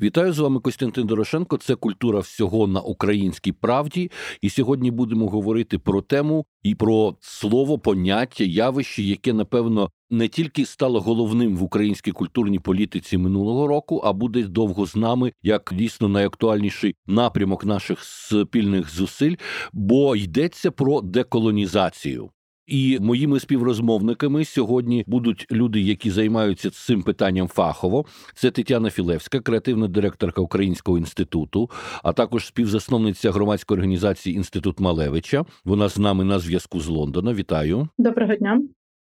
Вітаю з вами Костянтин Дорошенко. Це культура всього на українській правді. І сьогодні будемо говорити про тему і про слово, поняття, явище, яке напевно не тільки стало головним в українській культурній політиці минулого року, а буде довго з нами як дійсно найактуальніший напрямок наших спільних зусиль, бо йдеться про деколонізацію. І моїми співрозмовниками сьогодні будуть люди, які займаються цим питанням фахово. Це Тетяна Філевська, креативна директорка Українського інституту, а також співзасновниця громадської організації Інститут Малевича. Вона з нами на зв'язку з Лондона. Вітаю. Доброго дня.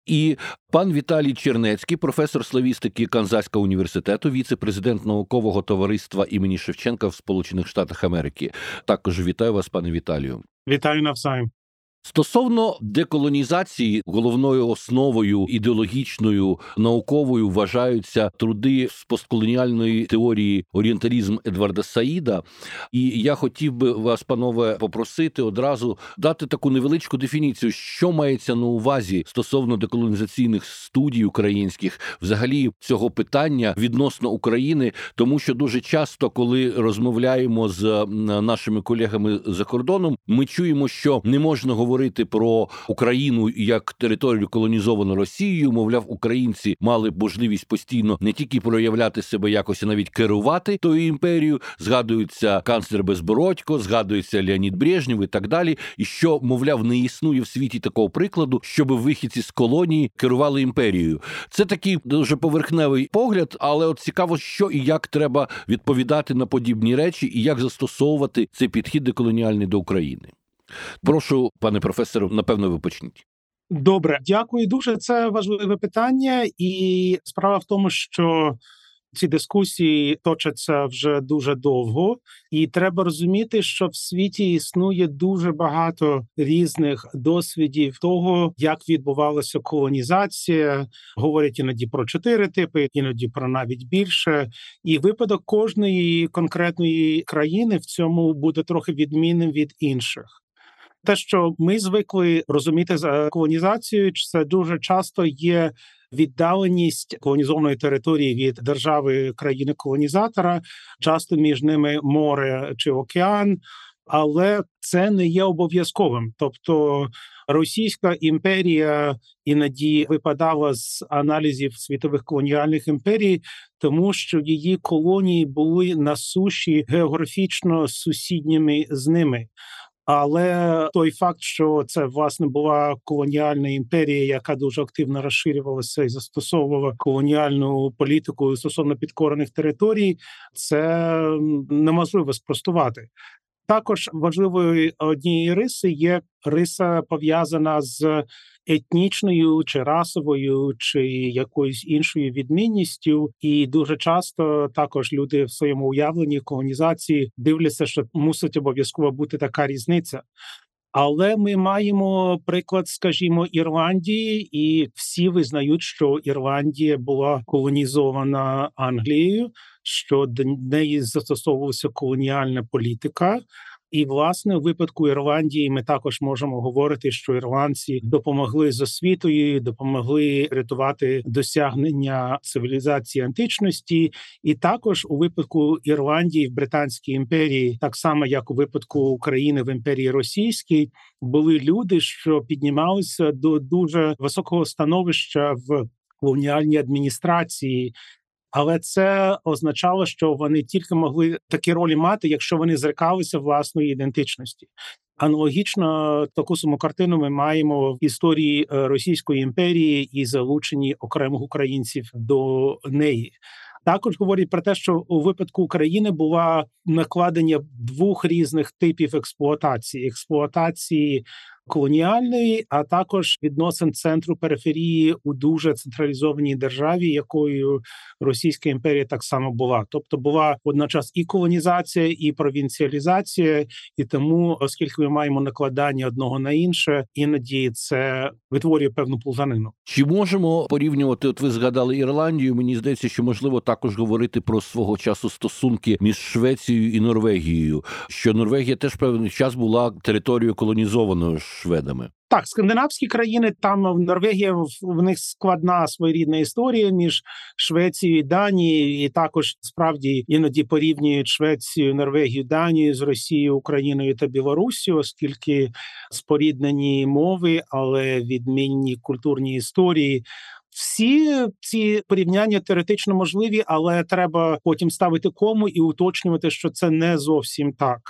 І пан Віталій Чернецький, професор славістики Канзаського університету, віце-президент наукового товариства імені Шевченка в Сполучених Штатах Америки. Також вітаю вас, пане Віталію. Вітаю навзаєм. Стосовно деколонізації, головною основою ідеологічною науковою вважаються труди з постколоніальної теорії орієнталізм Едварда Саїда. І я хотів би вас, панове, попросити одразу дати таку невеличку дефініцію, що мається на увазі стосовно деколонізаційних студій українських, взагалі цього питання відносно України, тому що дуже часто, коли розмовляємо з нашими колегами за кордоном, ми чуємо, що не можна говорити говорити про Україну як територію колонізовану Росією. Мовляв, українці мали можливість постійно не тільки проявляти себе якось, а навіть керувати тою імперією. Згадується канцлер Безбородько, згадується Леонід Брежнєв і так далі. І що, мовляв, не існує в світі такого прикладу, щоб вихідці з колонії керували імперією. Це такий дуже поверхневий погляд, але от цікаво, що і як треба відповідати на подібні речі, і як застосовувати цей підхід деколоніальний до України. Прошу, пане професору, напевно, ви почніть. Добре, дякую дуже. Це важливе питання, і справа в тому, що ці дискусії точаться вже дуже довго, і треба розуміти, що в світі існує дуже багато різних досвідів того, як відбувалася колонізація. Говорять іноді про чотири типи, іноді про навіть більше. І випадок кожної конкретної країни в цьому буде трохи відмінним від інших. Те, що ми звикли розуміти за колонізацією, це дуже часто є віддаленість колонізованої території від держави країни-колонізатора, часто між ними море чи океан, але це не є обов'язковим. Тобто Російська імперія іноді випадала з аналізів світових колоніальних імперій, тому що її колонії були на суші географічно сусідніми з ними. Але той факт, що це власне була колоніальна імперія, яка дуже активно розширювалася і застосовувала колоніальну політику стосовно підкорених територій, це неможливо спростувати. Також важливою однією риси є риса пов'язана з етнічною чи расовою, чи якоюсь іншою відмінністю, і дуже часто також люди в своєму уявленні колонізації дивляться, що мусить обов'язково бути така різниця. Але ми маємо приклад, скажімо, Ірландії, і всі визнають, що Ірландія була колонізована Англією, що до неї застосовувалася колоніальна політика. І власне у випадку Ірландії ми також можемо говорити, що ірландці допомогли з освітою, допомогли рятувати досягнення цивілізації античності, і також у випадку Ірландії в Британській імперії, так само як у випадку України в імперії Російській, були люди, що піднімалися до дуже високого становища в колоніальній адміністрації але це означало, що вони тільки могли такі ролі мати, якщо вони зрикалися власної ідентичності. Аналогічно таку саму картину ми маємо в історії е, Російської імперії і залученні окремих українців до неї. Також говорять про те, що у випадку України була накладення двох різних типів експлуатації: експлуатації колоніальної, а також відносин центру периферії у дуже централізованій державі, якою Російська імперія так само була. Тобто була водночас і колонізація, і провінціалізація, і тому, оскільки ми маємо накладання одного на інше, іноді це витворює певну плутанину. Чи можемо порівнювати? От ви згадали Ірландію? Мені здається, що можливо також говорити про свого часу стосунки між Швецією і Норвегією. Що Норвегія теж певний час була територією колонізованою шведами. Так, скандинавські країни там в Норвегії в них складна своєрідна історія між Швецією і Данією, і також справді іноді порівнюють Швецію, Норвегію, Данію з Росією, Україною та Білорусію, оскільки споріднені мови, але відмінні культурні історії. Всі ці порівняння теоретично можливі, але треба потім ставити кому і уточнювати, що це не зовсім так.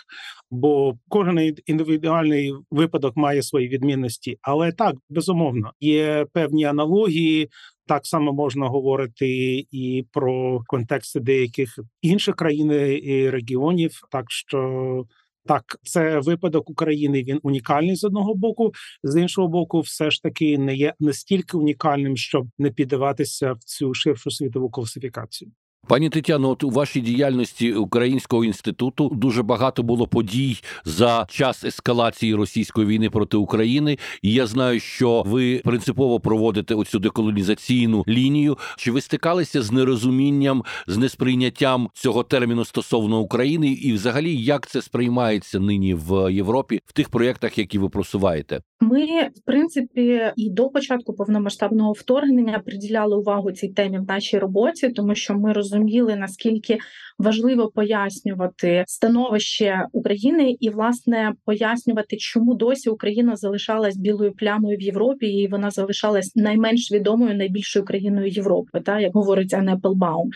Бо кожен індивідуальний випадок має свої відмінності. Але так безумовно є певні аналогії. Так само можна говорити і про контексти деяких інших країн і регіонів, так що. Так, це випадок України. Він унікальний з одного боку, з іншого боку, все ж таки не є настільки унікальним, щоб не піддаватися в цю ширшу світову класифікацію. Пані Тетяно, от у вашій діяльності Українського інституту дуже багато було подій за час ескалації російської війни проти України. І я знаю, що ви принципово проводите оцю деколонізаційну лінію. Чи ви стикалися з нерозумінням, з несприйняттям цього терміну стосовно України, і взагалі як це сприймається нині в Європі в тих проєктах, які ви просуваєте? Ми, в принципі, і до початку повномасштабного вторгнення приділяли увагу цій темі в нашій роботі, тому що ми розуміли наскільки важливо пояснювати становище України і власне пояснювати, чому досі Україна залишалась білою плямою в Європі, і вона залишалась найменш відомою найбільшою країною Європи, та як говорить Анне Пелбаум.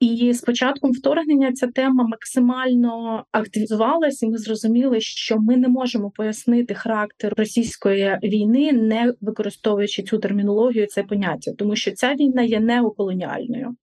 І з початком вторгнення ця тема максимально активізувалася, і ми зрозуміли, що ми не можемо пояснити характер російської війни, не використовуючи цю термінологію, це поняття, тому що ця війна є неоколоніальною.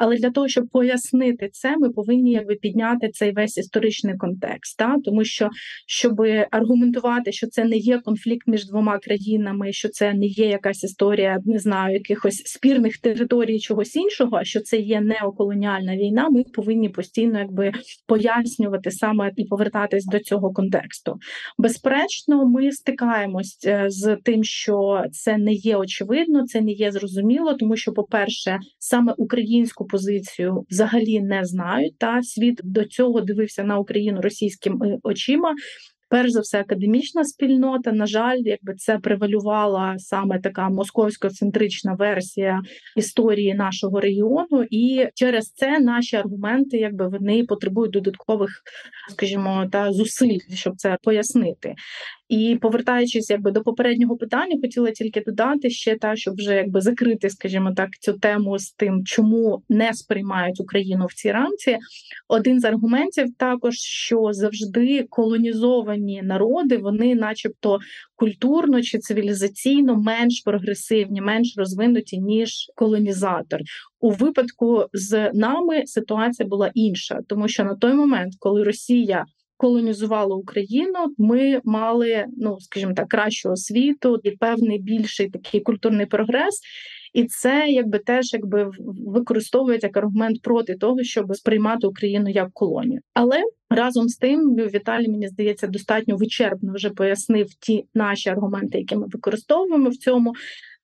Але для того, щоб пояснити це, ми повинні якби підняти цей весь історичний контекст, та тому що щоб аргументувати, що це не є конфлікт між двома країнами, що це не є якась історія, не знаю, якихось спірних територій, чогось іншого, а що це є неоколоніальна війна. Ми повинні постійно якби пояснювати саме і повертатись до цього контексту. Безперечно, ми стикаємось е, з тим, що це не є очевидно, це не є зрозуміло, тому що, по перше, саме українську позицію взагалі не знають. Та світ до цього дивився на Україну російськими очима. Перш за все, академічна спільнота. На жаль, якби це превалювала саме така московсько-центрична версія історії нашого регіону, і через це наші аргументи, якби вони потребують додаткових, скажімо, та зусиль, щоб це пояснити. І повертаючись якби до попереднього питання, хотіла тільки додати ще та, щоб вже якби закрити, скажімо так, цю тему з тим, чому не сприймають Україну в цій рамці. Один з аргументів також, що завжди колонізовані народи, вони, начебто, культурно чи цивілізаційно менш прогресивні, менш розвинуті ніж колонізатор. У випадку з нами ситуація була інша, тому що на той момент, коли Росія колонізувало Україну, ми мали, ну скажімо так, кращу освіту і певний більший такий культурний прогрес. І це якби теж якби використовують як аргумент проти того, щоб сприймати Україну як колонію. Але разом з тим Віталій мені здається достатньо вичерпно вже пояснив ті наші аргументи, які ми використовуємо в цьому.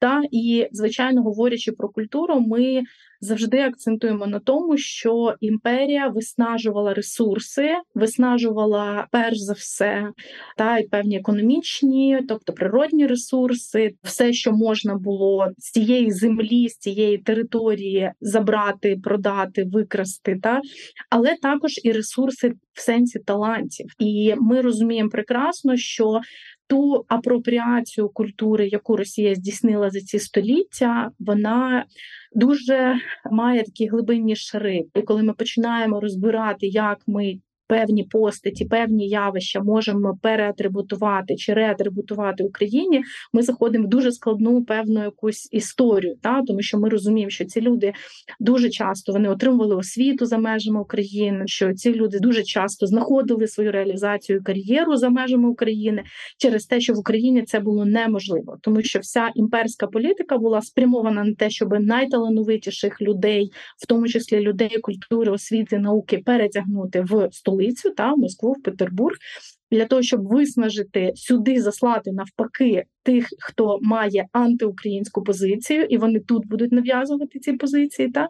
Та і звичайно, говорячи про культуру, ми завжди акцентуємо на тому, що імперія виснажувала ресурси, виснажувала перш за все та й певні економічні, тобто природні ресурси, все, що можна було з цієї землі, з цієї території забрати, продати, викрасти, та але також і ресурси в сенсі талантів. І ми розуміємо прекрасно, що ту апропріацію культури, яку Росія здійснила за ці століття, вона дуже має такі глибинні шари. І коли ми починаємо розбирати, як ми певні постаті, певні явища можемо переатрибутувати чи реатрибутувати Україні, ми заходимо в дуже складну певну якусь історію, та? Тому що ми розуміємо, що ці люди дуже часто вони отримували освіту за межами України, що ці люди дуже часто знаходили свою реалізацію кар'єру за межами України через те, що в Україні це було неможливо, тому що вся імперська політика була спрямована на те, щоб найталановитіших людей, в тому числі людей культури, освіти, науки, перетягнути в столицю столицю та Москву в Петербург. Для того щоб виснажити сюди, заслати навпаки тих, хто має антиукраїнську позицію, і вони тут будуть нав'язувати ці позиції, та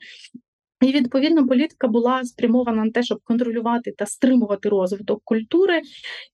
І відповідно політика була спрямована на те, щоб контролювати та стримувати розвиток культури,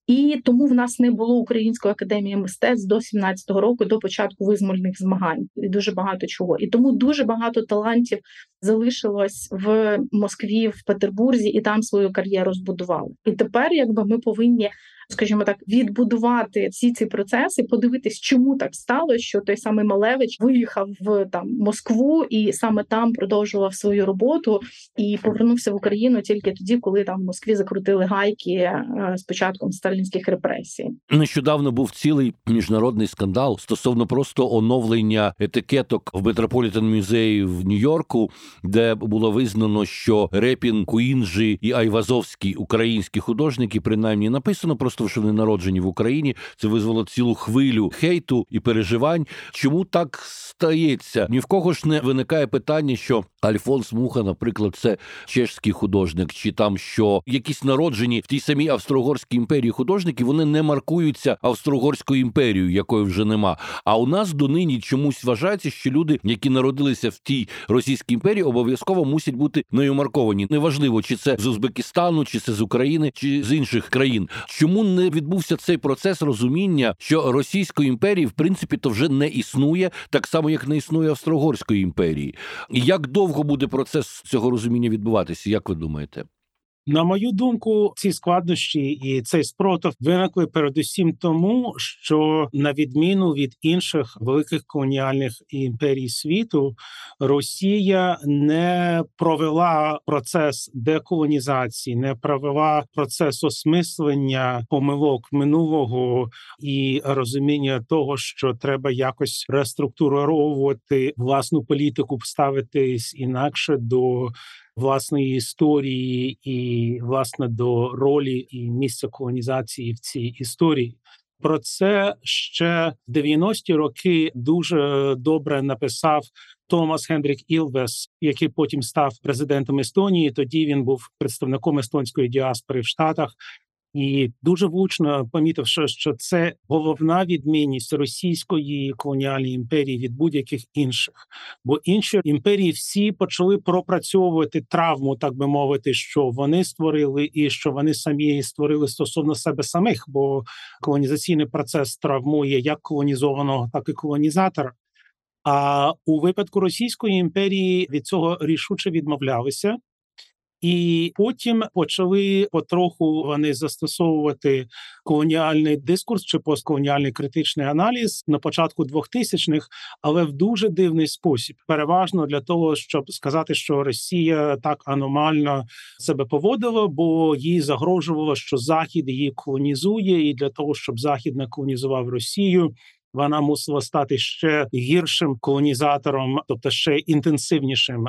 і тому в нас не було української академії мистецтв до 17-го року, до початку визвольних змагань, і дуже багато чого. І тому дуже багато талантів залишилось в Москві, в Петербурзі, і там свою кар'єру збудували. І тепер, якби ми повинні скажімо так, відбудувати всі ці процеси, подивитись, чому так сталося, що той самий Малевич виїхав в там Москву і саме там продовжував свою роботу і повернувся в Україну тільки тоді, коли там в Москві закрутили гайки е, з початком сталінських репресій. Нещодавно був цілий міжнародний скандал стосовно просто оновлення етикеток в Метрополітен музеї в Нью-Йорку, де було визнано, що Репін, Куінджі і Айвазовський українські художники, принаймні написано просто що вони народжені в Україні. Це визвало цілу хвилю хейту і переживань. Чому так стається? Ні в кого ж не виникає питання, що Альфонс Муха, наприклад, це чешський художник, чи там що якісь народжені в тій самій Австро-Угорській імперії художники, вони не маркуються Австро-Угорською імперією, якої вже нема. А у нас донині чомусь вважається, що люди, які народилися в тій російській імперії, обов'язково мусять бути нею марковані. Неважливо, чи це з Узбекистану, чи це з України, чи з інших країн. Чому не відбувся цей процес розуміння, що Російської імперії в принципі то вже не існує, так само як не існує Австро-Угорської імперії. І як довго буде процес цього розуміння відбуватися? Як ви думаєте? На мою думку, ці складнощі і цей спротив виникли передусім тому, що на відміну від інших великих колоніальних імперій світу, Росія не провела процес деколонізації, не провела процес осмислення помилок минулого і розуміння того, що треба якось реструктуровувати власну політику, ставитись інакше до власної історії і власне до ролі і місця колонізації в цій історії. Про це ще в 90-ті роки дуже добре написав Томас Гендрік Ілвес, який потім став президентом Естонії. Тоді він був представником естонської діаспори в Штатах. І дуже влучно помітивши, що це головна відмінність російської колоніальної імперії від будь-яких інших, бо інші імперії всі почали пропрацьовувати травму, так би мовити, що вони створили, і що вони самі створили стосовно себе самих, бо колонізаційний процес травмує як колонізованого, так і колонізатора. А у випадку Російської імперії від цього рішуче відмовлялися. І потім почали потроху вони застосовувати колоніальний дискурс чи постколоніальний критичний аналіз на початку 2000-х, але в дуже дивний спосіб, переважно для того, щоб сказати, що Росія так аномально себе поводила, бо їй загрожувало, що Захід її колонізує, і для того, щоб Захід не колонізував Росію. Вона мусила стати ще гіршим колонізатором, тобто ще інтенсивнішим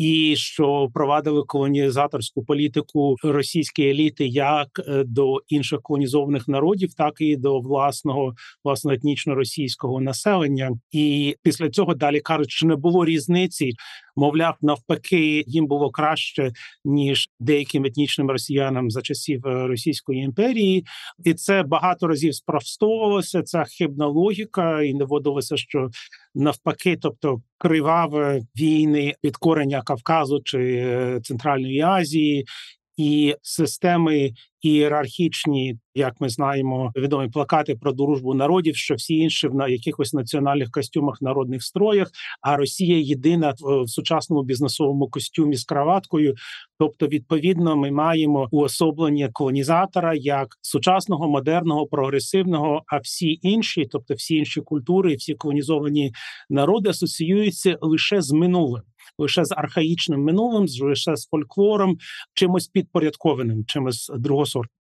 і що провадили колонізаторську політику російські еліти як е, до інших колонізованих народів, так і до власного власного етнічно російського населення. І після цього далі кажуть, що не було різниці. Мовляв, навпаки, їм було краще ніж деяким етнічним росіянам за часів е, Російської імперії, і це багато разів спростовувалося. Ця хибна логіка, і водилося, що навпаки, тобто криваві війни підкорення Кавказу чи е, Центральної Азії. І системи ієрархічні, як ми знаємо, відомі плакати про дружбу народів, що всі інші в на якихось національних костюмах, народних строях. А Росія єдина в сучасному бізнесовому костюмі з краваткою. Тобто, відповідно, ми маємо уособлення колонізатора як сучасного, модерного, прогресивного. А всі інші, тобто всі інші культури, всі колонізовані народи, асоціюються лише з минулим лише з архаїчним минулим, лише з фольклором, чимось підпорядкованим, чимось другосортним.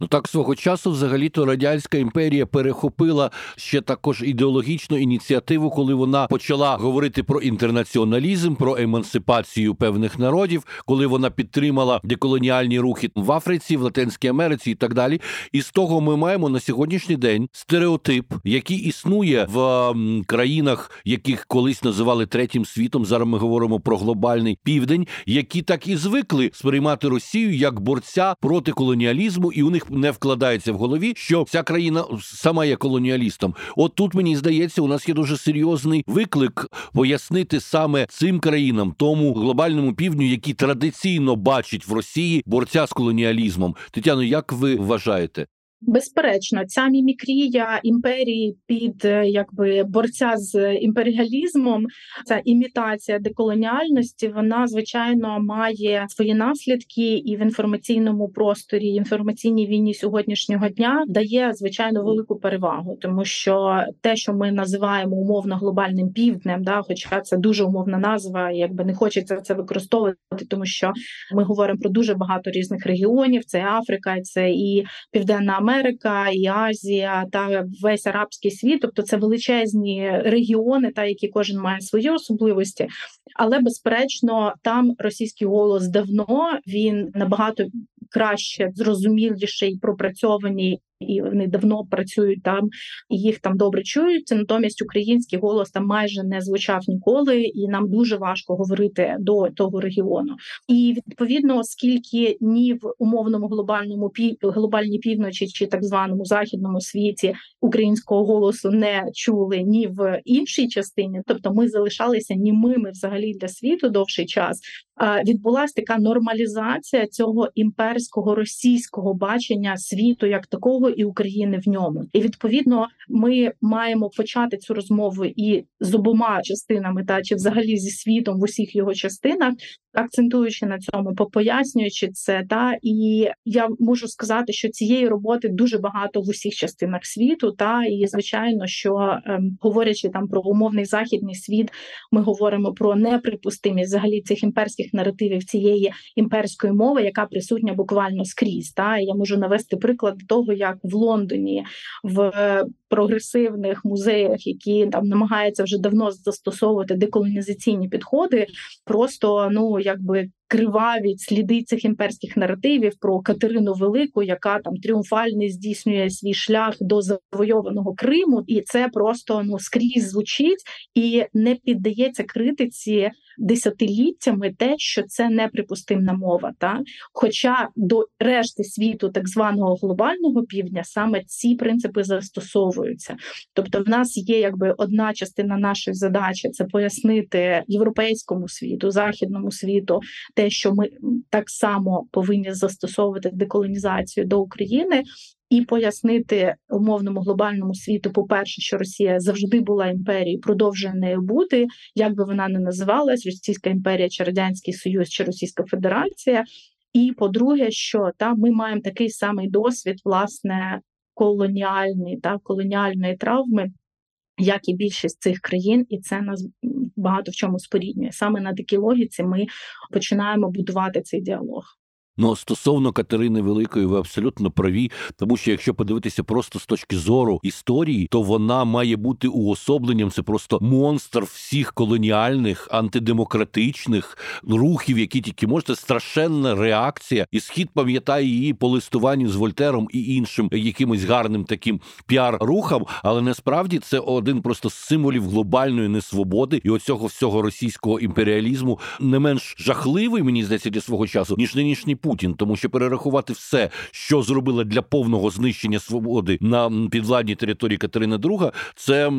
Ну так свого часу, взагалі-то радянська імперія перехопила ще також ідеологічну ініціативу, коли вона почала говорити про інтернаціоналізм, про емансипацію певних народів, коли вона підтримала деколоніальні рухи в Африці, в Латинській Америці і так далі. І з того ми маємо на сьогоднішній день стереотип, який існує в країнах, яких колись називали третім світом. Зараз ми говоримо про глобальний південь, які так і звикли сприймати Росію як борця проти колоніалізму, і у них не вкладається в голові, що ця країна сама є колоніалістом. От тут мені здається, у нас є дуже серйозний виклик пояснити саме цим країнам, тому глобальному півдню, які традиційно бачать в Росії борця з колоніалізмом. Тетяно, як ви вважаєте? Безперечно, ця мімікрія імперії під е, якби борця з імперіалізмом, ця імітація деколоніальності, вона звичайно має свої наслідки і в інформаційному просторі, інформаційній війні сьогоднішнього дня дає звичайно велику перевагу, тому що те, що ми називаємо умовно глобальним півднем, да, хоча це дуже умовна назва, якби не хочеться це використовувати, тому що ми говоримо про дуже багато різних регіонів: це Африка, це і Південна Америка, і Азія та весь арабський світ, тобто це величезні регіони, та які кожен має свої особливості. Але безперечно, там російський голос давно він набагато краще зрозуміліший, пропрацьований і вони давно працюють там, і їх там добре чують. Натомість український голос там майже не звучав ніколи, і нам дуже важко говорити до того регіону. І відповідно, оскільки ні в умовному глобальному пів глобальній півночі чи так званому західному світі українського голосу не чули ні в іншій частині, тобто ми залишалися німими взагалі для світу довший час. Відбулася така нормалізація цього імперського російського бачення світу як такого. Києву і України в ньому. І відповідно ми маємо почати цю розмову і з обома частинами, та чи взагалі зі світом в усіх його частинах, акцентуючи на цьому, попояснюючи це, та і я можу сказати, що цієї роботи дуже багато в усіх частинах світу. Та і звичайно, що ем, говорячи там про умовний західний світ, ми говоримо про неприпустимість взагалі цих імперських наративів цієї імперської мови, яка присутня буквально скрізь. Та я можу навести приклад того, як в Лондоні в прогресивних музеях, які там намагаються вже давно застосовувати деколонізаційні підходи, просто ну якби криваві сліди цих імперських наративів про Катерину Велику, яка там тріумфально здійснює свій шлях до завойованого Криму, і це просто ну скрізь звучить і не піддається критиці десятиліттями те, що це неприпустимна мова. Та хоча до решти світу, так званого глобального півдня, саме ці принципи застосовуються. Тобто, в нас є якби одна частина нашої задачі це пояснити європейському світу, західному світу те, що ми так само повинні застосовувати деколонізацію до України. І пояснити умовному глобальному світу, по перше, що Росія завжди була імперією, продовжує нею бути, як би вона не називалась, Російська імперія, чи радянський Союз, чи Російська Федерація. І по-друге, що та ми маємо такий самий досвід, власне, колоніальний та колоніальної травми, як і більшість цих країн, і це нас багато в чому споріднює. Саме на такій логіці ми починаємо будувати цей діалог. Ну стосовно Катерини Великої, ви абсолютно праві, тому що якщо подивитися просто з точки зору історії, то вона має бути уособленням. Це просто монстр всіх колоніальних антидемократичних рухів, які тільки можете страшенна реакція, і схід пам'ятає її по листуванню з Вольтером і іншим якимось гарним таким піар-рухам, але насправді це один просто з символів глобальної несвободи і оцього всього російського імперіалізму не менш жахливий, мені здається, для свого часу ніж нинішній Путін, тому що перерахувати все, що зробила для повного знищення свободи на підвладній території Катерини II, це е,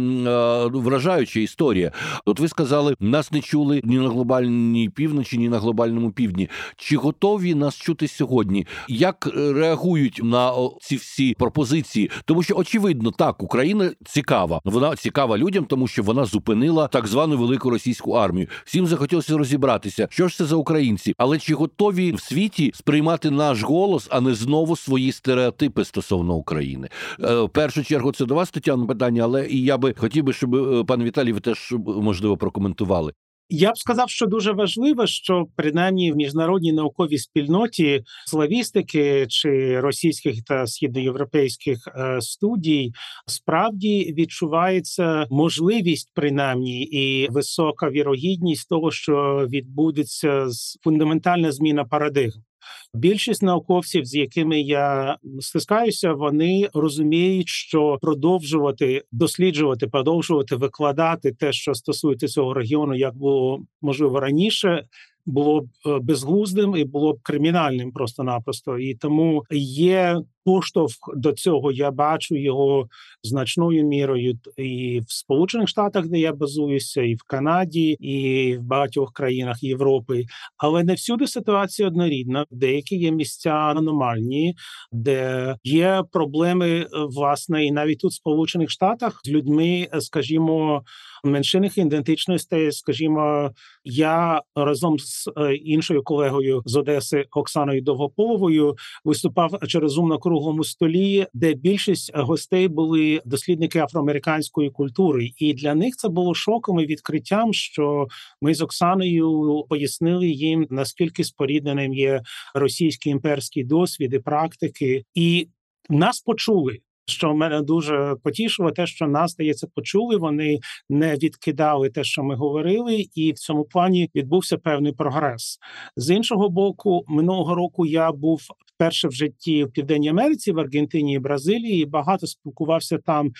вражаюча історія. От ви сказали, нас не чули ні на глобальній півночі, ні на глобальному півдні. Чи готові нас чути сьогодні? Як реагують на ці всі пропозиції? Тому що очевидно, так Україна цікава. Вона цікава людям, тому що вона зупинила так звану велику російську армію. Всім захотілося розібратися, що ж це за українці, але чи готові в світі сприймати наш голос, а не знову свої стереотипи стосовно України. Е, в першу чергу це до вас Тетяна, питання, але і я би хотів би, щоб е, пан Віталій ви теж можливо прокоментували. Я б сказав, що дуже важливо, що принаймні в міжнародній науковій спільноті славістики чи російських та східноєвропейських е, студій справді відчувається можливість, принаймні, і висока вірогідність того, що відбудеться фундаментальна зміна парадигм. Більшість науковців, з якими я стискаюся, вони розуміють, що продовжувати досліджувати, продовжувати викладати те, що стосується цього регіону, як було можливо раніше. Було б е, безглуздим і було б кримінальним просто-напросто, і тому є поштовх до цього я бачу його значною мірою і в Сполучених Штатах, де я базуюся, і в Канаді, і в багатьох країнах Європи. Але не всюди ситуація однорідна. Деякі є місця аномальні, де є проблеми власне, і навіть тут в Сполучених Штатах з людьми, скажімо меншинних ідентичностей. Скажімо, я разом з е, іншою колегою з Одеси Оксаною Довгополовою виступав через ум на круглому столі, де більшість гостей були дослідники афроамериканської культури, і для них це було шоком і відкриттям, що ми з Оксаною пояснили їм наскільки спорідненим є російський імперський досвід і практики, і нас почули що мене дуже потішило, те, що нас здається, почули. Вони не відкидали те, що ми говорили, і в цьому плані відбувся певний прогрес. З іншого боку, минулого року я був вперше в житті в Південній Америці, в Аргентині і Бразилії. і Багато спілкувався там.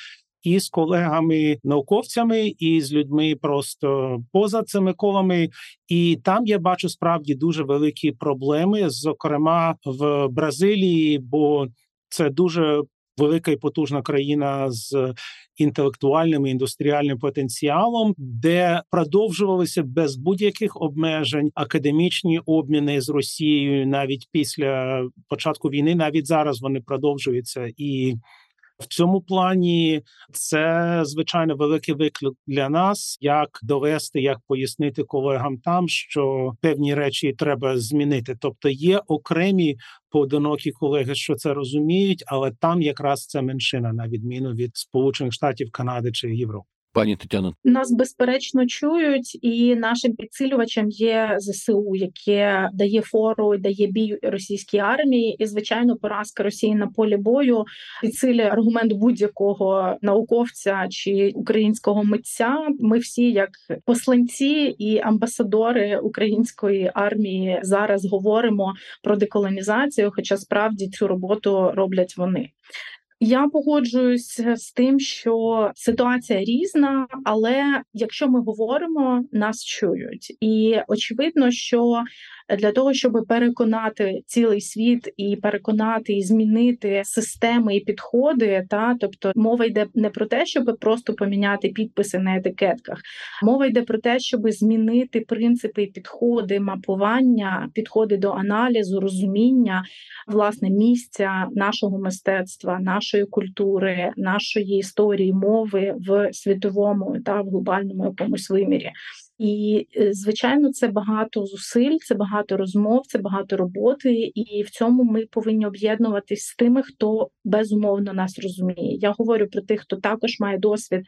І з колегами науковцями, і з людьми просто поза цими колами, і там я бачу справді дуже великі проблеми, зокрема в Бразилії, бо це дуже велика і потужна країна з інтелектуальним і індустріальним потенціалом, де продовжувалися без будь-яких обмежень академічні обміни з Росією навіть після початку війни, навіть зараз вони продовжуються і. В цьому плані це звичайно великий виклик для нас, як довести, як пояснити колегам там, що певні речі треба змінити. Тобто є окремі поодинокі колеги, що це розуміють, але там якраз це меншина на відміну від Сполучених Штатів, Канади чи Європи. Пані Тетяно, нас безперечно чують, і нашим підсилювачем є ЗСУ, яке дає фору і дає бій російській армії. І звичайно, поразка Росії на полі бою підсилює аргумент будь-якого науковця чи українського митця. Ми всі, як посланці і амбасадори української армії, зараз говоримо про деколонізацію, хоча справді цю роботу роблять вони. Я погоджуюсь з тим, що ситуація різна, але якщо ми говоримо, нас чують, і очевидно, що для того, щоб переконати цілий світ і переконати і змінити системи і підходи. Та тобто мова йде не про те, щоб просто поміняти підписи на етикетках. Мова йде про те, щоб змінити принципи і підходи мапування, підходи до аналізу, розуміння власне місця нашого мистецтва, нашої культури, нашої історії мови в світовому та в глобальному якомусь вимірі. І е, звичайно, це багато зусиль, це багато розмов, це багато роботи, і в цьому ми повинні об'єднуватись з тими, хто безумовно нас розуміє. Я говорю про тих, хто також має досвід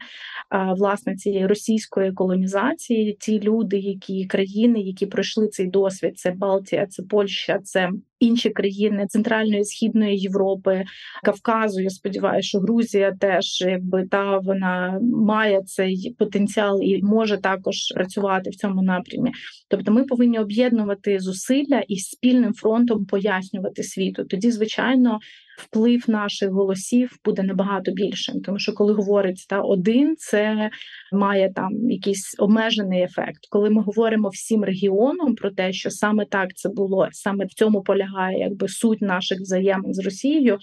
власне цієї російської колонізації. Ті люди, які країни, які пройшли цей досвід, це Балтія, це Польща, це інші країни Центральної Східної Європи, Кавказу. Я сподіваюся, що Грузія теж якби та вона має цей потенціал і може також працювати в цьому напрямі. Тобто, ми повинні об'єднувати зусилля і спільним фронтом пояснювати світу. Тоді, звичайно, вплив наших голосів буде набагато більшим, тому що коли говорить та один, це має там якийсь обмежений ефект. Коли ми говоримо всім регіоном про те, що саме так це було, саме в цьому полягає якби суть наших взаємин з Росією,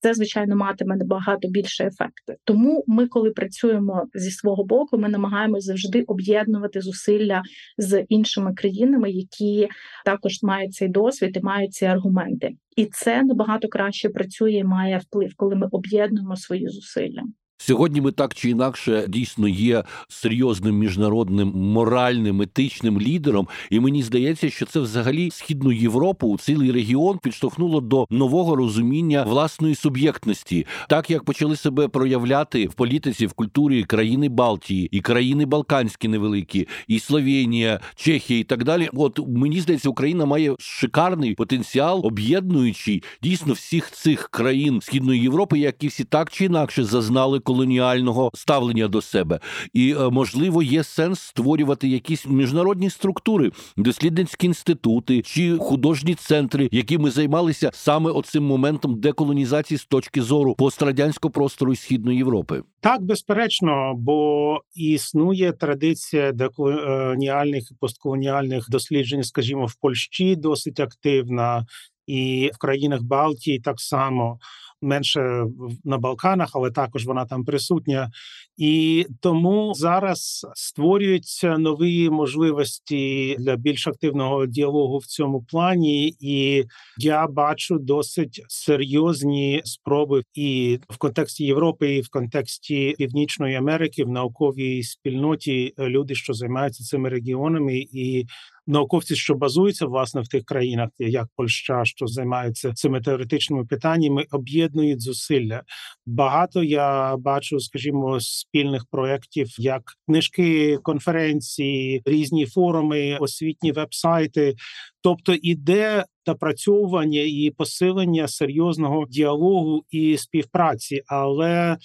це звичайно матиме набагато більше ефекти. Тому ми, коли працюємо зі свого боку, ми намагаємося завжди об'єднувати зусилля з іншими країнами, які також мають цей досвід і мають ці аргументи, і це набагато краще працює і має вплив, коли ми об'єднуємо свої зусилля. Сьогодні ми так чи інакше дійсно є серйозним міжнародним моральним етичним лідером, і мені здається, що це взагалі східну Європу, цілий регіон підштовхнуло до нового розуміння власної суб'єктності, так як почали себе проявляти в політиці, в культурі країни Балтії і країни Балканські невеликі, і Словенія, Чехія і так далі. От мені здається, Україна має шикарний потенціал, об'єднуючий дійсно всіх цих країн східної Європи, які всі так чи інакше зазнали колоніального ставлення до себе, і е, можливо є сенс створювати якісь міжнародні структури, дослідницькі інститути чи художні центри, якими займалися саме оцим моментом деколонізації з точки зору пострадянського простору і східної Європи. Так, безперечно, бо існує традиція деколоніальних і постколоніальних досліджень, скажімо, в Польщі досить активна, і в країнах Балтії так само. Менше на Балканах, але також вона там присутня, і тому зараз створюються нові можливості для більш активного діалогу в цьому плані, і я бачу досить серйозні спроби і в контексті Європи, і в контексті Північної Америки в науковій спільноті люди, що займаються цими регіонами. І науковці, що базуються власне в тих країнах, як Польща, що займаються цими теоретичними питаннями, об'єднують зусилля. Багато я бачу, скажімо, спільних проєктів, як книжки, конференції, різні форуми, освітні вебсайти. Тобто іде напрацьовування і посилення серйозного діалогу і співпраці, але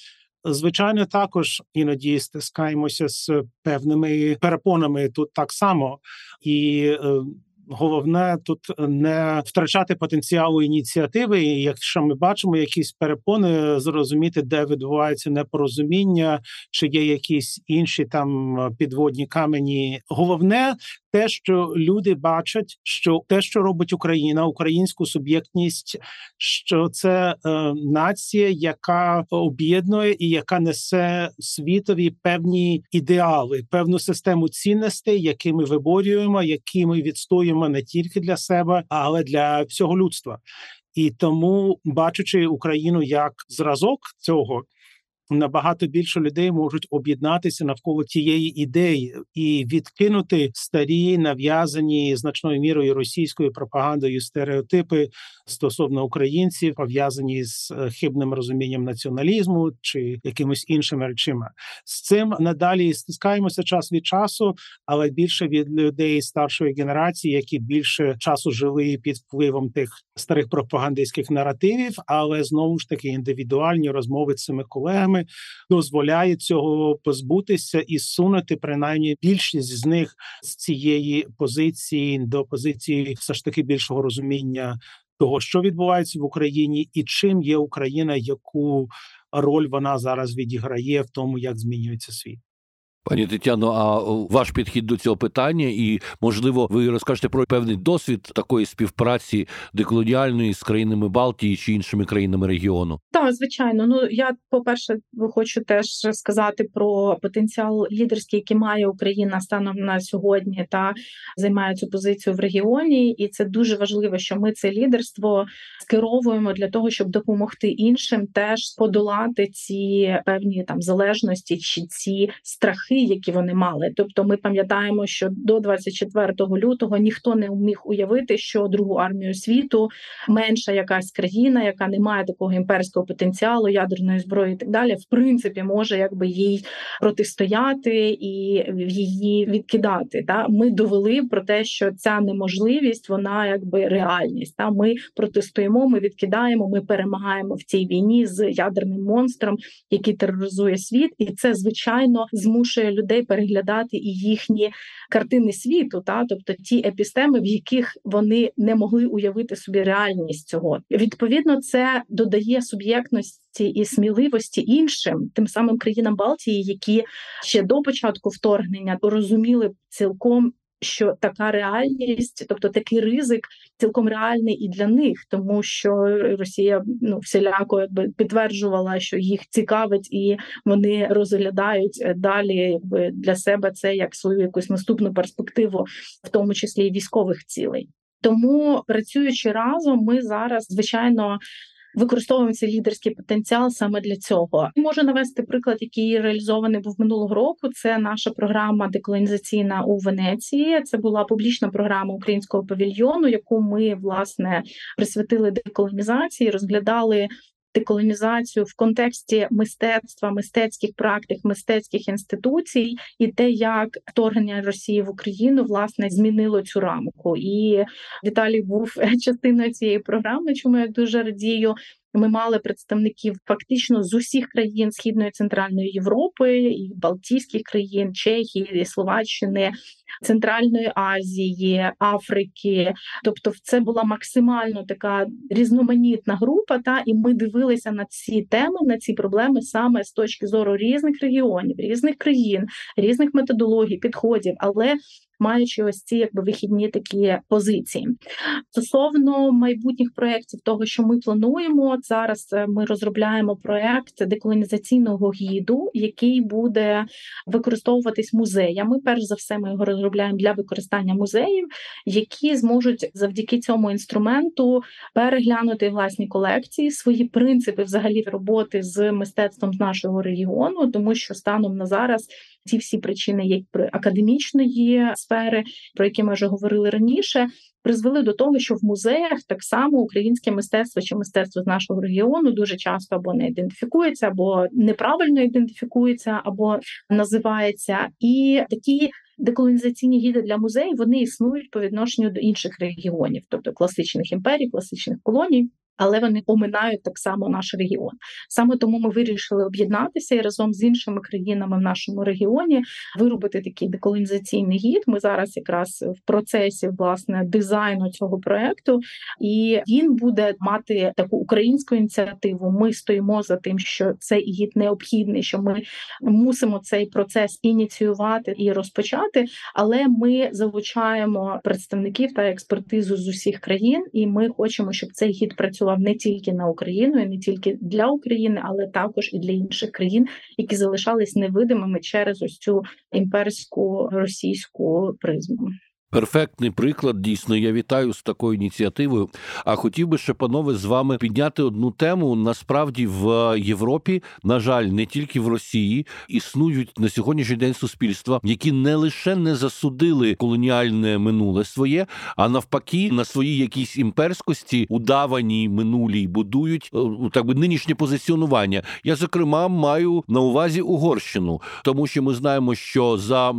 Звичайно, також іноді стискаємося з певними перепонами тут так само і. Е, головне тут не втрачати потенціалу ініціативи. І Якщо ми бачимо якісь перепони, зрозуміти, де відбувається непорозуміння, чи є якісь інші там підводні камені. Головне те, що люди бачать, що те, що робить Україна, українську суб'єктність, що це е, нація, яка об'єднує і яка несе світові певні ідеали, певну систему цінностей, які ми виборюємо, які ми відстоюємо не тільки для себе, але для всього людства. І тому, бачачи Україну як зразок цього, набагато більше людей можуть об'єднатися навколо тієї ідеї і відкинути старі нав'язані значною мірою російською пропагандою стереотипи стосовно українців, пов'язані з е, хибним розумінням націоналізму чи якимось іншими речима. З цим надалі стискаємося час від часу, але більше від людей старшої генерації, які більше часу жили під впливом тих старих пропагандистських наративів, але знову ж таки індивідуальні розмови з цими колегами дозволяє цього позбутися і сунути принаймні більшість з них з цієї позиції до позиції, все ж таки більшого розуміння того, що відбувається в Україні, і чим є Україна, яку роль вона зараз відіграє в тому, як змінюється світ. Пані Тетяно, а ваш підхід до цього питання, і можливо, ви розкажете про певний досвід такої співпраці деколоніальної з країнами Балтії чи іншими країнами регіону? Так, звичайно. Ну я по перше, хочу теж сказати про потенціал лідерський, який має Україна станом на сьогодні, та займає цю позицію в регіоні, і це дуже важливо, що ми це лідерство скеровуємо для того, щоб допомогти іншим теж подолати ці певні там залежності чи ці страхи страхи, які вони мали. Тобто, ми пам'ятаємо, що до 24 лютого ніхто не міг уявити, що другу армію світу менша якась країна, яка не має такого імперського потенціалу, ядерної зброї і так далі, в принципі, може якби їй протистояти і її відкидати. Та ми довели про те, що ця неможливість, вона якби реальність. Та ми протистоїмо, ми відкидаємо, ми перемагаємо в цій війні з ядерним монстром, який тероризує світ, і це звичайно змушує змушує людей переглядати і їхні картини світу, та тобто ті епістеми, в яких вони не могли уявити собі реальність цього. Відповідно, це додає суб'єктності і сміливості іншим, тим самим країнам Балтії, які ще до початку вторгнення розуміли цілком що така реальність, тобто такий ризик, цілком реальний і для них, тому що Росія ну всіляко якби підтверджувала, що їх цікавить, і вони розглядають е, далі, якби для себе це як свою якусь наступну перспективу, в тому числі і військових цілей. Тому працюючи разом, ми зараз звичайно використовуємо цей лідерський потенціал саме для цього. Можу навести приклад, який реалізований був минулого року. Це наша програма деколонізаційна у Венеції. Це була публічна програма українського павільйону, яку ми власне присвятили деколонізації, розглядали деколонізацію в контексті мистецтва, мистецьких практик, мистецьких інституцій, і те, як вторгнення Росії в Україну власне змінило цю рамку. І Віталій був частиною цієї програми, чому я дуже радію. Ми мали представників фактично з усіх країн Східної Центральної Європи, і Балтійських країн, Чехії, Словаччини, Центральної Азії, Африки. Тобто, це була максимально така різноманітна група. Та і ми дивилися на ці теми, на ці проблеми саме з точки зору різних регіонів, різних країн, різних методологій, підходів. Але маючи ось ці якби вихідні такі позиції. Стосовно майбутніх проєктів, того що ми плануємо зараз, е, ми розробляємо проєкт деколонізаційного гіду, який буде використовуватись музеями. Перш за все, ми його розробляємо для використання музеїв, які зможуть завдяки цьому інструменту переглянути власні колекції, свої принципи взагалі роботи з мистецтвом з нашого регіону, тому що станом на зараз ці всі причини є академічної сфери, про які ми вже говорили раніше. Призвели до того, що в музеях так само українське мистецтво чи мистецтво з нашого регіону дуже часто або не ідентифікується, або неправильно ідентифікується, або називається, і такі деколонізаційні гіди для музеїв вони існують по відношенню до інших регіонів, тобто класичних імперій, класичних колоній але вони оминають так само наш регіон. Саме тому ми вирішили об'єднатися і разом з іншими країнами в нашому регіоні виробити такий деколонізаційний гід. Ми зараз якраз в процесі власне дизайну цього проекту, і він буде мати таку українську ініціативу. Ми стоїмо за тим, що цей гід необхідний, що ми мусимо цей процес ініціювати і розпочати. Але ми залучаємо представників та експертизу з усіх країн, і ми хочемо, щоб цей гід працював працював не тільки на Україну, і не тільки для України, але також і для інших країн, які залишались невидимими через ось цю імперську російську призму. Перфектний приклад, дійсно, я вітаю з такою ініціативою. А хотів би ще, панове, з вами підняти одну тему. Насправді в Європі, на жаль, не тільки в Росії існують на сьогоднішній день суспільства, які не лише не засудили колоніальне минуле своє, а навпаки, на своїй якійсь імперськості удаваній минулій будують е, так би нинішнє позиціонування. Я зокрема маю на увазі Угорщину, тому що ми знаємо, що за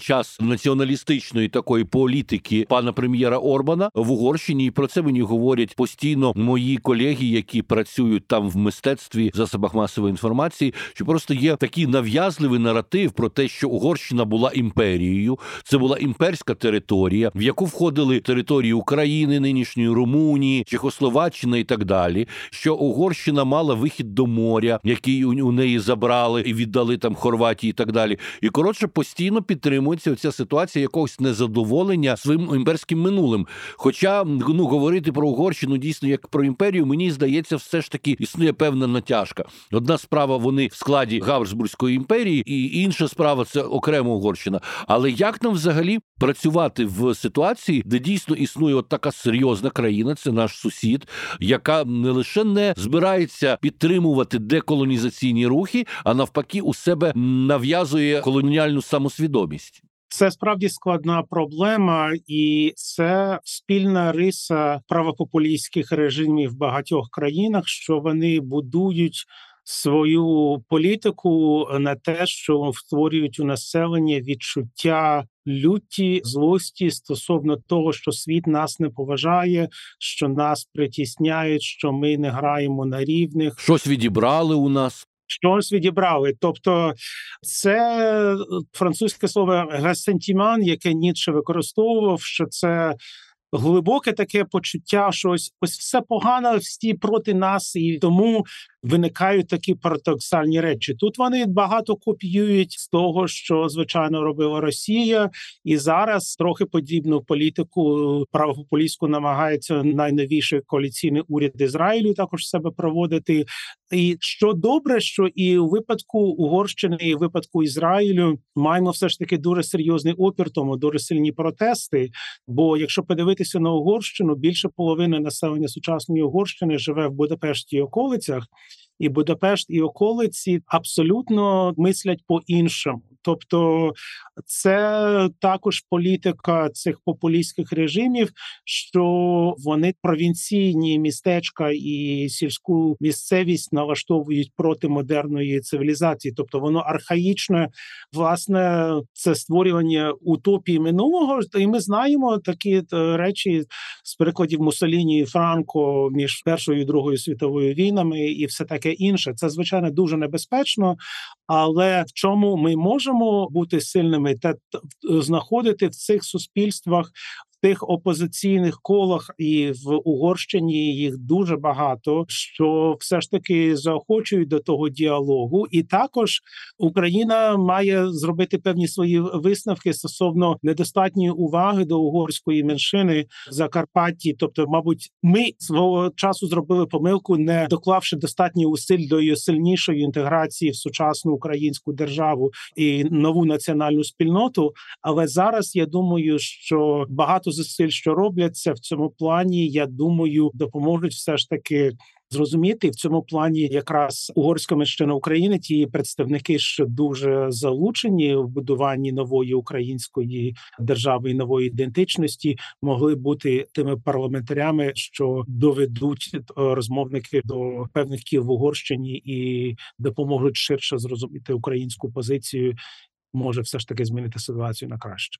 час націоналістичної такої політики пана прем'єра Орбана в Угорщині, і про це мені говорять постійно мої колеги, які працюють там в мистецтві засобах масової інформації. Що просто є такий нав'язливий наратив про те, що Угорщина була імперією, це була імперська територія, в яку входили території України, нинішньої Румунії, Чехословаччина і так далі. Що Угорщина мала вихід до моря, який у неї забрали і віддали там Хорватії, і так далі. І коротше постійно підтримується ця ситуація якогось незадоволення задоволення своїм імперським минулим. Хоча ну говорити про Угорщину дійсно як про імперію, мені здається, все ж таки існує певна натяжка. Одна справа вони в складі Габсбурзької імперії, і інша справа це окрема Угорщина. Але як нам взагалі працювати в ситуації, де дійсно існує от така серйозна країна, це наш сусід, яка не лише не збирається підтримувати деколонізаційні рухи, а навпаки, у себе нав'язує колоніальну самосвідомість. Це справді складна проблема, і це спільна риса правопопулістських режимів в багатьох країнах, що вони будують свою політику на те, що створюють у населення відчуття люті злості стосовно того, що світ нас не поважає, що нас притісняють, що ми не граємо на рівних. Щось відібрали у нас щось відібрали. Тобто, це французьке слово гасентіман, яке Ніцше використовував, що це глибоке таке почуття, що ось ось все погано, всі проти нас, і тому виникають такі парадоксальні речі. Тут вони багато копіюють з того, що звичайно робила Росія, і зараз трохи подібну політику правопопулістську намагається найновіший коаліційний уряд Ізраїлю також себе проводити. І що добре, що і у випадку Угорщини, і у випадку Ізраїлю маємо все ж таки дуже серйозний опір, тому дуже сильні протести. Бо якщо подивитися на Угорщину, більше половини населення сучасної Угорщини живе в Будапешті і околицях і Будапешт і околиці абсолютно мислять по іншому. Тобто це також політика цих популістських режимів, що вони провінційні містечка і сільську місцевість налаштовують проти модерної цивілізації, тобто воно архаїчне, власне, це створювання утопії минулого. І ми знаємо такі е, речі з прикладів Мусоліні і Франко між першою і другою світовою війнами, і все таке інше. Це звичайно дуже небезпечно, але в чому ми можемо бути сильними, та знаходити в цих суспільствах тих опозиційних колах і в Угорщині їх дуже багато, що все ж таки заохочують до того діалогу, і також Україна має зробити певні свої висновки стосовно недостатньої уваги до угорської меншини Закарпатті. Тобто, мабуть, ми свого часу зробили помилку, не доклавши достатньо усиль до її сильнішої інтеграції в сучасну українську державу і нову національну спільноту. Але зараз я думаю, що багато зусиль, що робляться в цьому плані, я думаю, допоможуть все ж таки. Зрозуміти в цьому плані якраз угорська меншина України, ті представники, що дуже залучені в будуванні нової української держави і нової ідентичності, могли бути тими парламентарями, що доведуть е, розмовники до певних кіл в Угорщині і допоможуть ширше зрозуміти українську позицію. Може, все ж таки змінити ситуацію на краще.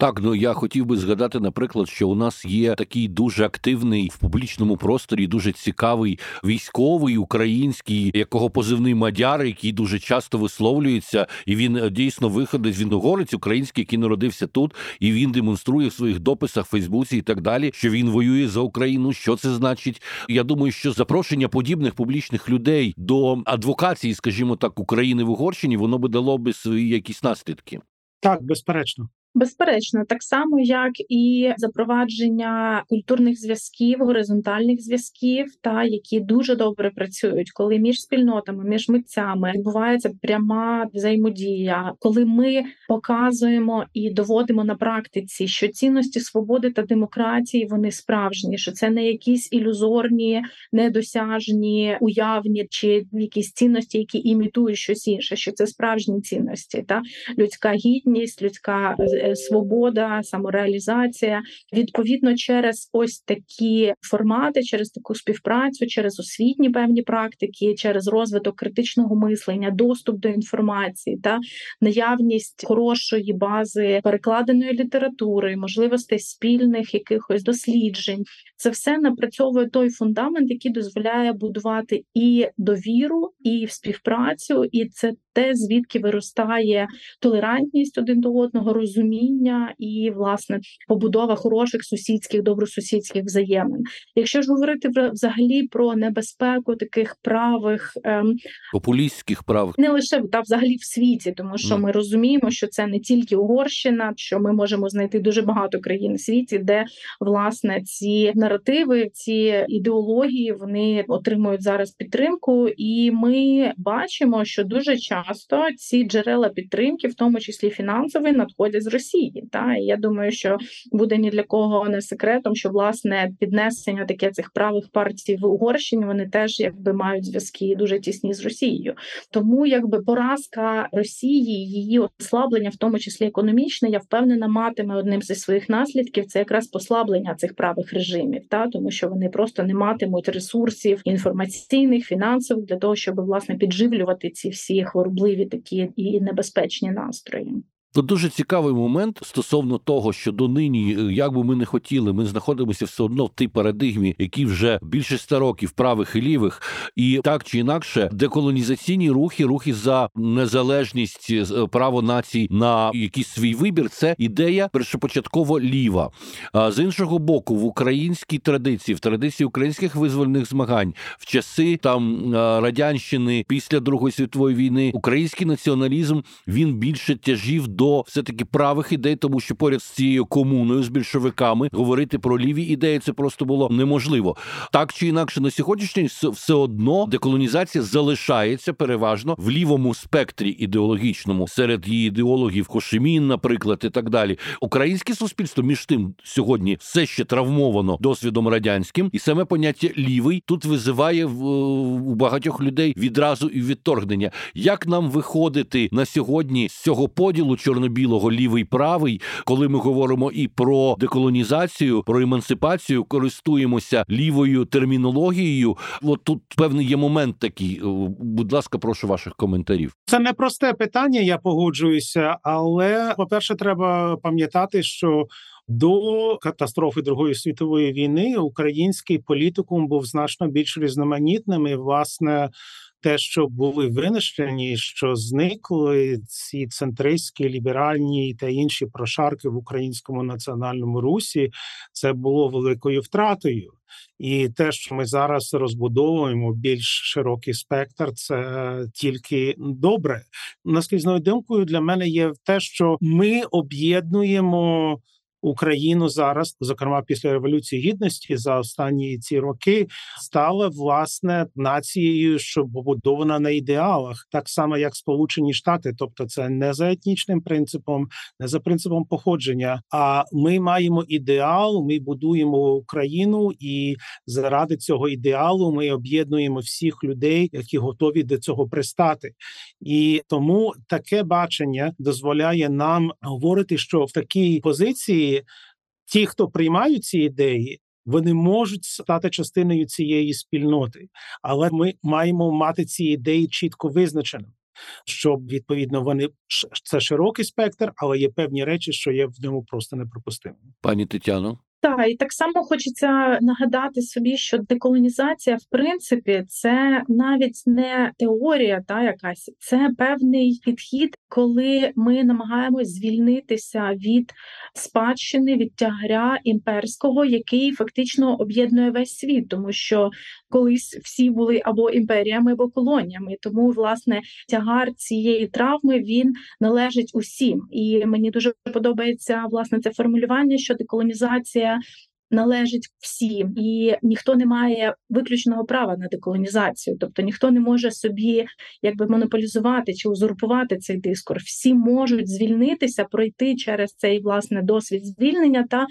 Так, ну я хотів би згадати, наприклад, що у нас є такий дуже активний в публічному просторі, дуже цікавий військовий український, якого позивний мадяр, який дуже часто висловлюється, і він е, дійсно виходить. Він угорець український, який народився тут, і він демонструє в своїх дописах Фейсбуці і так далі, що він воює за Україну. Що це значить? Я думаю, що запрошення подібних публічних людей до адвокації, скажімо так, України в Угорщині, воно би дало би свої якісь наслідки. Так, безперечно. Безперечно, так само як і запровадження культурних зв'язків, горизонтальних зв'язків, та які дуже добре працюють, коли між спільнотами, між митцями відбувається пряма взаємодія, коли ми показуємо і доводимо на практиці, що цінності свободи та демократії вони справжні, що це не якісь ілюзорні, недосяжні, уявні чи якісь цінності, які імітують щось інше, що це справжні цінності, та. Людська гідність, людська свобода, самореалізація. Відповідно, через ось такі формати, через таку співпрацю, через освітні певні практики, через розвиток критичного мислення, доступ до інформації та наявність хорошої бази перекладеної літератури, можливостей спільних якихось досліджень. Це все напрацьовує той фундамент, який дозволяє будувати і довіру, і співпрацю, і це те, звідки виростає толерантність один до одного, розуміння і власне побудова хороших сусідських, добросусідських взаємин. Якщо ж говорити взагалі про небезпеку таких правих ем, популістських прав, не лише та взагалі в світі, тому що mm. ми розуміємо, що це не тільки Угорщина, що ми можемо знайти дуже багато країн в світі, де власне ці наративи, ці ідеології вони отримують зараз підтримку, і ми бачимо, що дуже часто ці джерела підтримки, в тому числі фінансові, надходять з Росії. Та і я думаю, що буде ні для кого не секретом, що власне піднесення таке цих правих партій в Угорщині вони теж якби мають зв'язки дуже тісні з Росією. Тому якби поразка Росії, її ослаблення, в тому числі економічне, я впевнена, матиме одним зі своїх наслідків це якраз послаблення цих правих режимів, та тому що вони просто не матимуть ресурсів інформаційних, фінансових для того, щоб власне підживлювати ці всі хворобливі такі і небезпечні настрої. Тут дуже цікавий момент стосовно того, що донині, е, як би ми не хотіли, ми знаходимося все одно в тій парадигмі, які вже більше ста років правих і лівих, і так чи інакше, деколонізаційні рухи, рухи за незалежність е, право націй на якийсь свій вибір. Це ідея першопочатково ліва. А з іншого боку, в українській традиції, в традиції українських визвольних змагань, в часи там радянщини після Другої світової війни, український націоналізм він більше тяжів до все таки правих ідей, тому що поряд з цією комуною з більшовиками говорити про ліві ідеї це просто було неможливо. Так чи інакше, на сьогоднішній все одно деколонізація залишається переважно в лівому спектрі ідеологічному серед її ідеологів Хошимін, наприклад, і так далі. Українське суспільство між тим сьогодні все ще травмовано досвідом радянським, і саме поняття лівий тут визиває в у багатьох людей відразу і відторгнення. Як нам виходити на сьогодні з цього поділу? Чорно-білого лівий правий, коли ми говоримо і про деколонізацію, про емансипацію, користуємося лівою термінологією. От тут певний є момент такий. Е, будь ласка, прошу ваших коментарів. Це не просте питання. Я погоджуюся, але по перше, треба пам'ятати, що до катастрофи Другої світової війни український політикум був значно більш різноманітним і, власне те, що були винищені, що зникли ці центристські, ліберальні та інші прошарки в українському національному русі, це було великою втратою. І те, що ми зараз розбудовуємо більш широкий спектр, це тільки добре. Наскільною думкою для мене є те, що ми об'єднуємо. Україну зараз, зокрема після революції гідності, за останні ці роки стала власне нацією, що побудована на ідеалах, так само як Сполучені Штати, тобто це не за етнічним принципом, не за принципом походження. А ми маємо ідеал, ми будуємо Україну, і заради цього ідеалу ми об'єднуємо всіх людей, які готові до цього пристати. І тому таке бачення дозволяє нам говорити, що в такій позиції ті, хто приймають ці ідеї, вони можуть стати частиною цієї спільноти, але ми маємо мати ці ідеї чітко визначеними. Щоб відповідно вони це широкий спектр, але є певні речі, що є в ньому просто неприпустимо. Пані Тетяно. Так, і так само хочеться нагадати собі, що деколонізація, в принципі, це навіть не теорія, та якась це певний підхід, коли ми намагаємось звільнитися від спадщини, від тягаря імперського, який фактично об'єднує весь світ, тому що колись всі були або імперіями, або колоніями. Тому власне тягар цієї травми він належить усім. І мені дуже подобається власне це формулювання, що деколонізація належить всім, і ніхто не має виключного права на деколонізацію, тобто ніхто не може собі якби монополізувати чи узурпувати цей дискурс. Всі можуть звільнитися, пройти через цей власне досвід звільнення та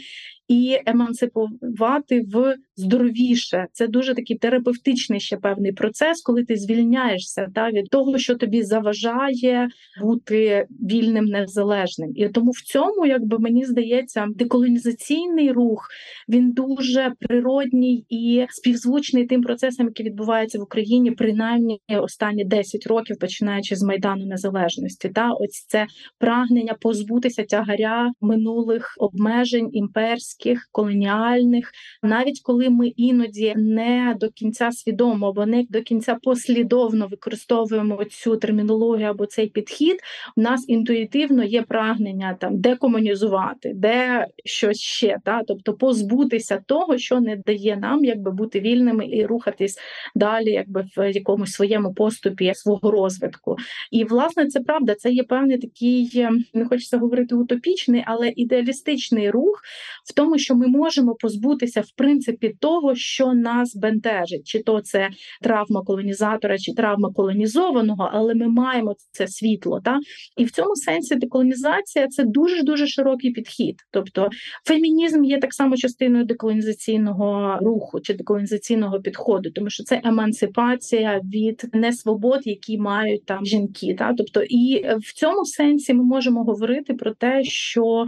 і емансипувати в здоровіше. Це дуже такий терапевтичний ще певний процес, коли ти звільняєшся та від того, що тобі заважає бути вільним, незалежним. І тому в цьому, якби мені здається, деколонізаційний рух він дуже природній і співзвучний тим процесам, які відбуваються в Україні, принаймні останні 10 років, починаючи з майдану незалежності. Та ось це прагнення позбутися тягаря минулих обмежень імперських радянських, колоніальних, навіть коли ми іноді не до кінця свідомо, або не до кінця послідовно використовуємо цю термінологію або цей підхід, у нас інтуїтивно є прагнення там декомунізувати, де щось ще, та тобто позбутися того, що не дає нам якби бути вільними і рухатись далі, якби в якомусь своєму поступі свого розвитку. І власне це правда, це є певний такий, не хочеться говорити утопічний, але ідеалістичний рух в тому тому, що ми можемо позбутися в принципі того, що нас бентежить, чи то це травма колонізатора, чи травма колонізованого, але ми маємо це світло. Та і в цьому сенсі деколонізація це дуже дуже широкий підхід. Тобто фемінізм є так само частиною деколонізаційного руху чи деколонізаційного підходу, тому що це емансипація від несвобод, які мають там жінки. Та тобто, і в цьому сенсі ми можемо говорити про те, що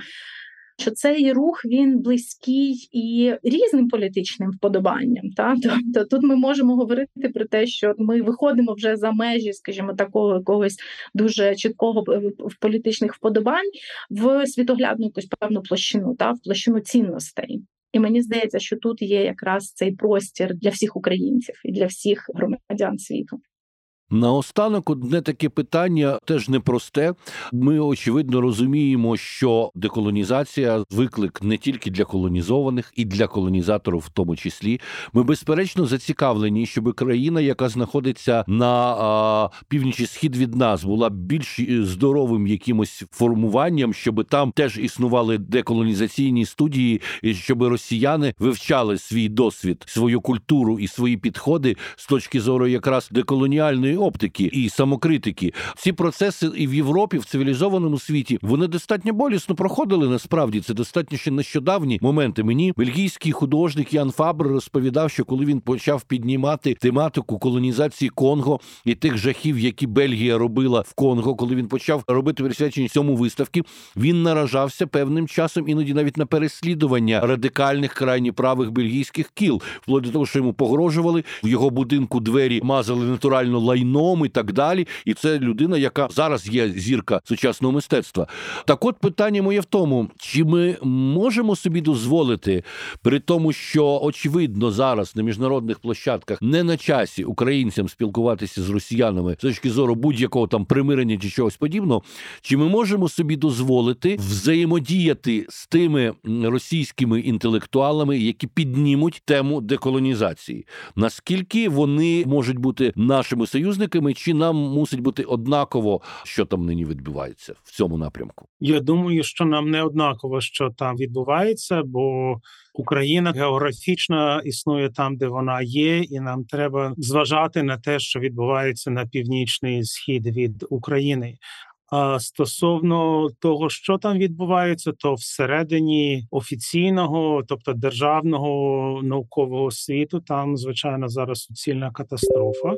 що цей рух він близький і різним політичним вподобанням. Та тобто тут ми можемо говорити про те, що ми виходимо вже за межі, скажімо, такого якогось дуже чіткого в політичних вподобань в світоглядну якусь певну площину, та в площину цінностей. І мені здається, що тут є якраз цей простір для всіх українців і для всіх громадян світу. Наостанок одне таке питання теж непросте. Ми очевидно розуміємо, що деколонізація виклик не тільки для колонізованих, і для колонізаторів, в тому числі. Ми безперечно зацікавлені, щоб країна, яка знаходиться на а, північі схід від нас, була більш е, здоровим якимось формуванням, щоб там теж існували деколонізаційні студії, і щоб росіяни вивчали свій досвід, свою культуру і свої підходи з точки зору якраз деколоніальної оптики і самокритики. Ці процеси і в Європі, в цивілізованому світі, вони достатньо болісно проходили. Насправді це достатньо ще нещодавні моменти. Мені бельгійський художник Ян Фабр розповідав, що коли він почав піднімати тематику колонізації Конго і тих жахів, які Бельгія робила в Конго, коли він почав робити присвячені цьому виставки, він наражався певним часом, іноді навіть на переслідування радикальних крайні правих бельгійських кіл, вплоть до того, що йому погрожували в його будинку двері, мазали натурально лайно майном і так далі. І це людина, яка зараз є зірка сучасного мистецтва. Так, от питання моє в тому, чи ми можемо собі дозволити, при тому, що очевидно зараз на міжнародних площадках не на часі українцям спілкуватися з росіянами з точки зору будь-якого там примирення чи чогось подібного, чи ми можемо собі дозволити взаємодіяти з тими російськими інтелектуалами, які піднімуть тему деколонізації? Наскільки вони можуть бути нашими союзниками, чи нам мусить бути однаково, що там нині відбувається в цьому напрямку? Я думаю, що нам не однаково, що там відбувається, бо Україна географічно існує там, де вона є, і нам треба зважати на те, що відбувається на північний схід від України. А стосовно того, що там відбувається, то всередині офіційного, тобто державного наукового світу, там звичайно зараз суцільна катастрофа.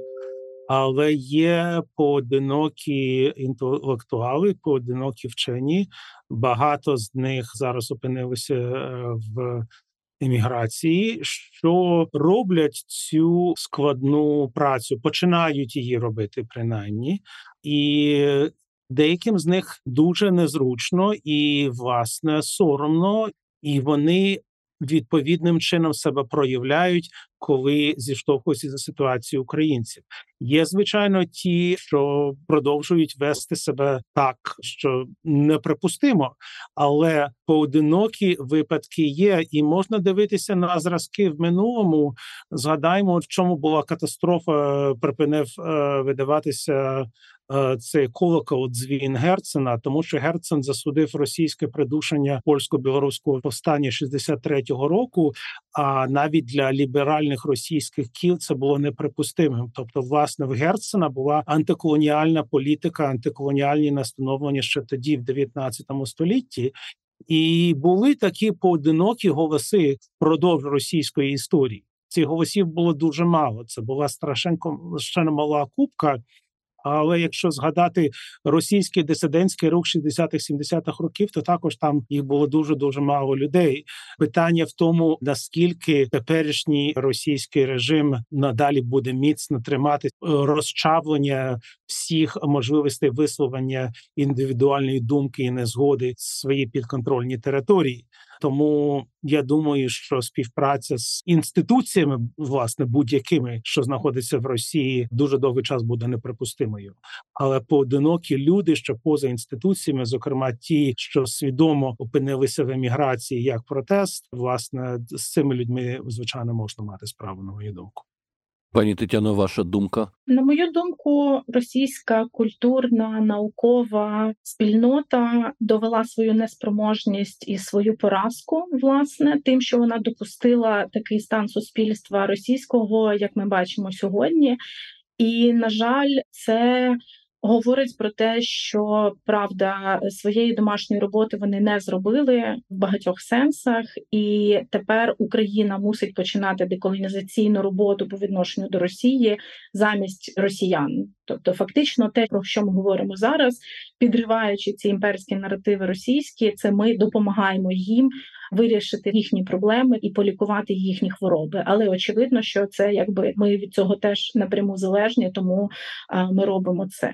Але є поодинокі інтелектуали, поодинокі вчені. Багато з них зараз опинилися е, в еміграції, що роблять цю складну працю, починають її робити принаймні, і деяким з них дуже незручно і власне соромно, і вони відповідним чином себе проявляють, коли зіштовхуються за ситуацію українців. Є звичайно ті, що продовжують вести себе так, що неприпустимо, але поодинокі випадки є, і можна дивитися на зразки в минулому. Згадаймо, в чому була катастрофа, припинив е, видаватися Е, цей колокол дзвін Герцена, тому що Герцен засудив російське придушення польсько-білоруського повстання 63-го року. А навіть для ліберальних російських кіл це було неприпустимим. Тобто, власне, в Герцена була антиколоніальна політика, антиколоніальні настановлення ще тоді, в 19 столітті. І були такі поодинокі голоси впродовж російської історії. Цих голосів було дуже мало. Це була страшенко ще мала кубка. Але якщо згадати російський дисидентський рух 60-х-70-х років, то також там їх було дуже дуже мало людей. Питання в тому, наскільки теперішній російський режим надалі буде міцно тримати е, розчавлення всіх можливостей висловлення індивідуальної думки і незгоди в свої підконтрольні території. Тому я думаю, що співпраця з інституціями, власне, будь-якими, що знаходяться в Росії, дуже довгий час буде неприпустимою. Але поодинокі люди, що поза інституціями, зокрема ті, що свідомо опинилися в еміграції як протест, власне, з цими людьми звичайно можна мати справу на мою думку. Пані Тетяно, ваша думка? На мою думку, російська культурна наукова спільнота довела свою неспроможність і свою поразку, власне, тим, що вона допустила такий стан суспільства російського, як ми бачимо сьогодні. І на жаль, це говорить про те, що правда своєї домашньої роботи вони не зробили в багатьох сенсах, і тепер Україна мусить починати деколонізаційну роботу по відношенню до Росії замість росіян. Тобто, фактично, те, про що ми говоримо зараз, підриваючи ці імперські наративи російські, це ми допомагаємо їм вирішити їхні проблеми і полікувати їхні хвороби. Але очевидно, що це якби ми від цього теж напряму залежні, тому ми робимо це.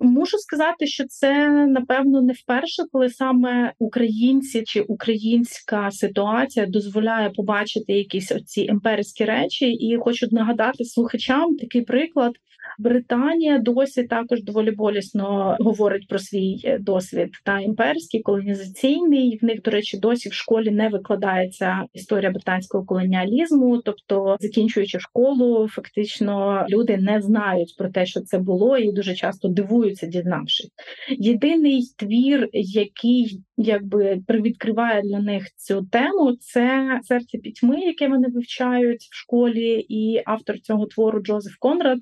Мушу сказати, що це напевно не вперше, коли саме українці чи українська ситуація дозволяє побачити якісь оці імперські речі, і хочу нагадати слухачам такий приклад. Британія досі також доволі болісно говорить про свій е, досвід та імперський колонізаційний. В них, до речі, досі в школі не викладається історія британського колоніалізму, тобто, закінчуючи школу, фактично люди не знають про те, що це було, і дуже часто дивуються, дізнавшись. Єдиний твір, який якби привідкриває для них цю тему, це серце пітьми, яке вони вивчають в школі, і автор цього твору Джозеф Конрад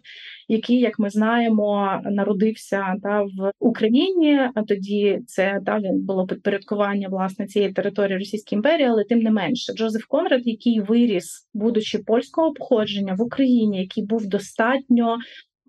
який, як ми знаємо, народився та в Україні. А тоді це далі було підпорядкування власне цієї території Російської імперії, але тим не менше, Джозеф Конрад, який виріс, будучи польського походження в Україні, який був достатньо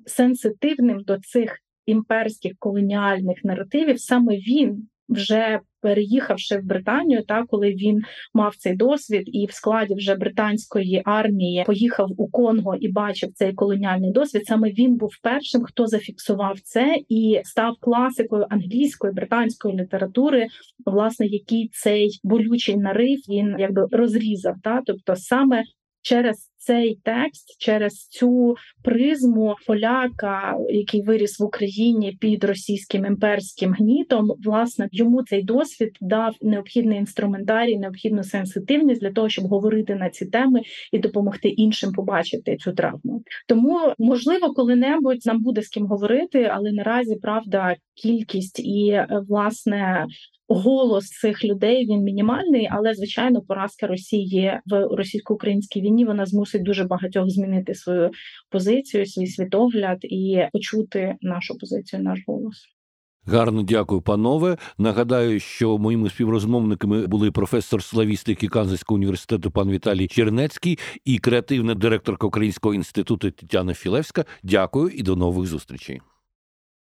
сенситивним до цих імперських колоніальних наративів, саме він вже переїхавши в Британію, та коли він мав цей досвід, і в складі вже британської армії поїхав у Конго і бачив цей колоніальний досвід. Саме він був першим, хто зафіксував це і став класикою англійської британської літератури, власне, який цей болючий нарив він якби розрізав. Та тобто саме через цей текст, через цю призму поляка, який виріс в Україні під російським імперським гнітом, власне йому цей досвід дав необхідний інструментарій, необхідну сенситивність для того, щоб говорити на ці теми і допомогти іншим побачити цю травму. Тому можливо, коли-небудь нам буде з ким говорити, але наразі правда кількість і власне голос цих людей він мінімальний, але звичайно, поразка Росії в російсько-українській війні вона змусить дуже багатьох змінити свою позицію, свій світогляд і почути нашу позицію, наш голос. Гарно дякую, панове. Нагадаю, що моїми співрозмовниками були професор славістики Канзаського університету пан Віталій Чернецький і креативна директорка Українського інституту Тетяна Філевська. Дякую і до нових зустрічей.